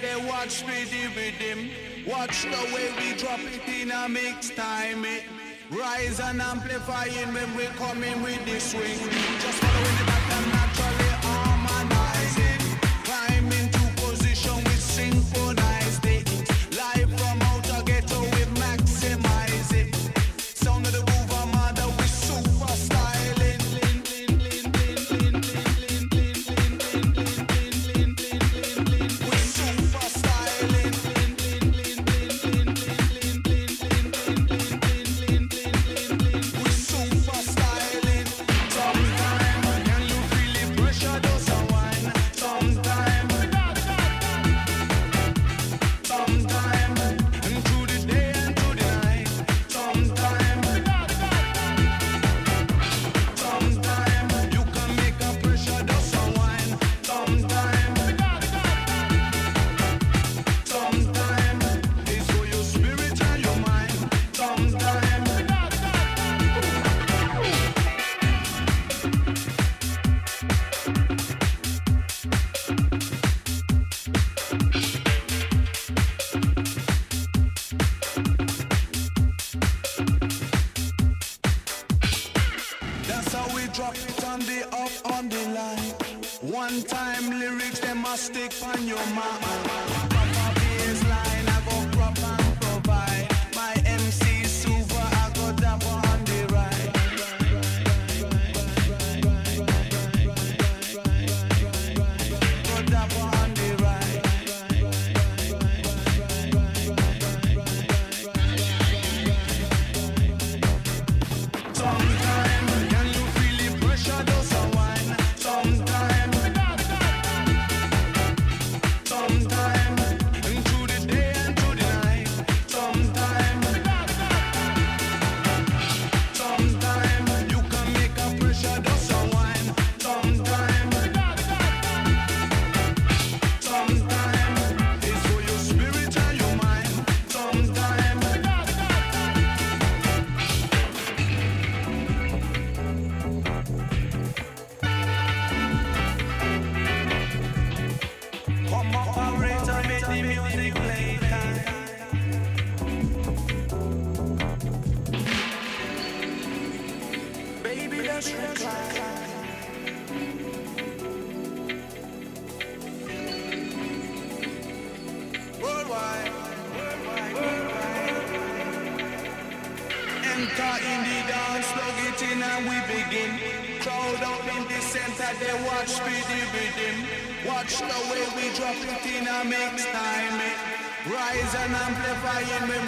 they watch me the rhythm. Watch the way we drop it in a mix time it. Rise and amplifying when we coming with the swing. stick on your mama. lying.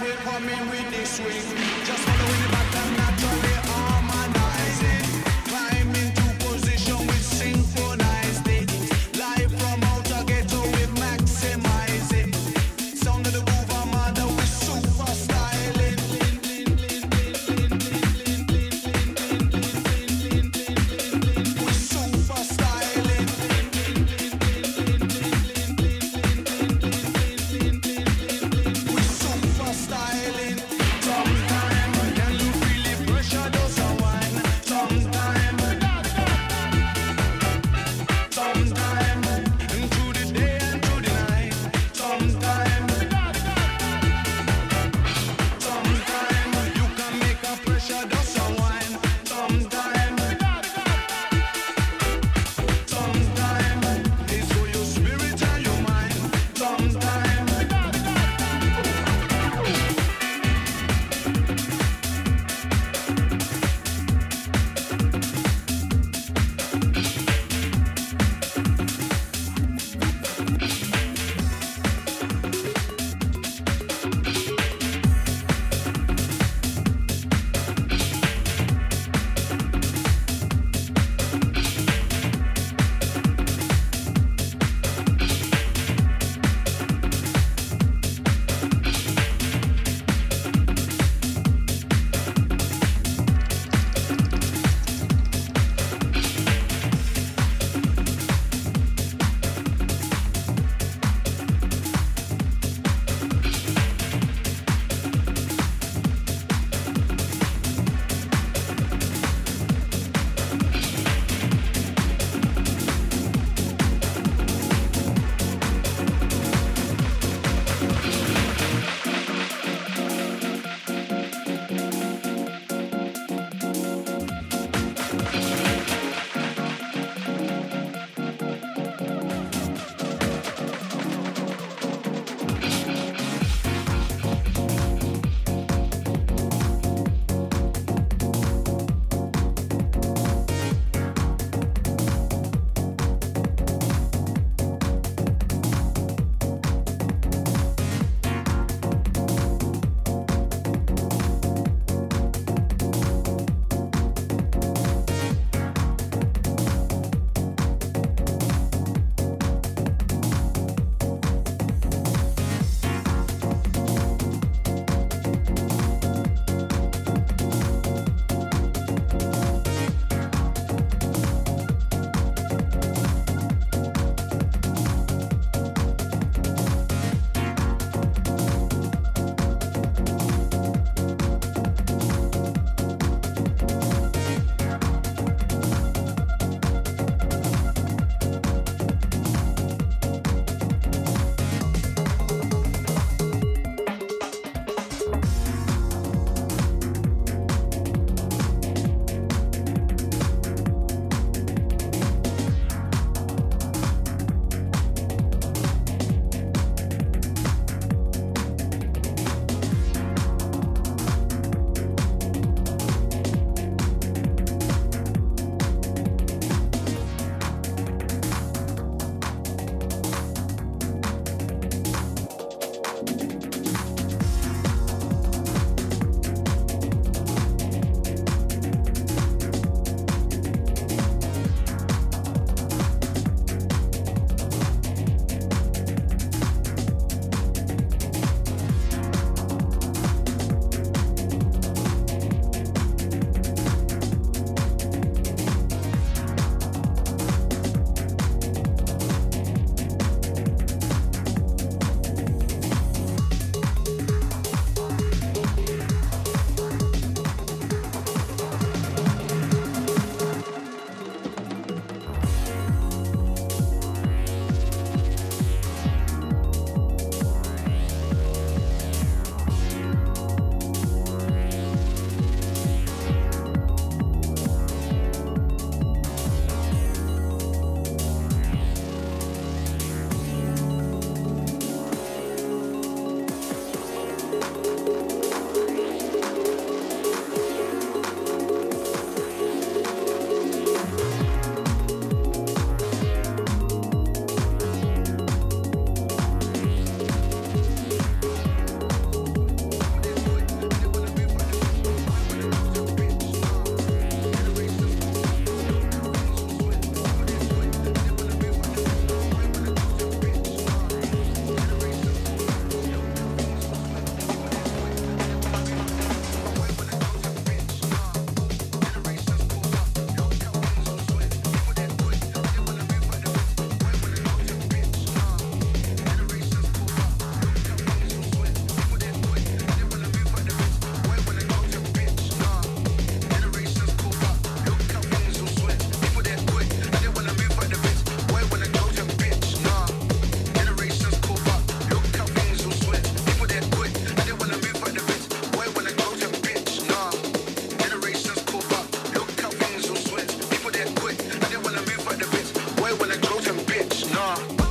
Uh.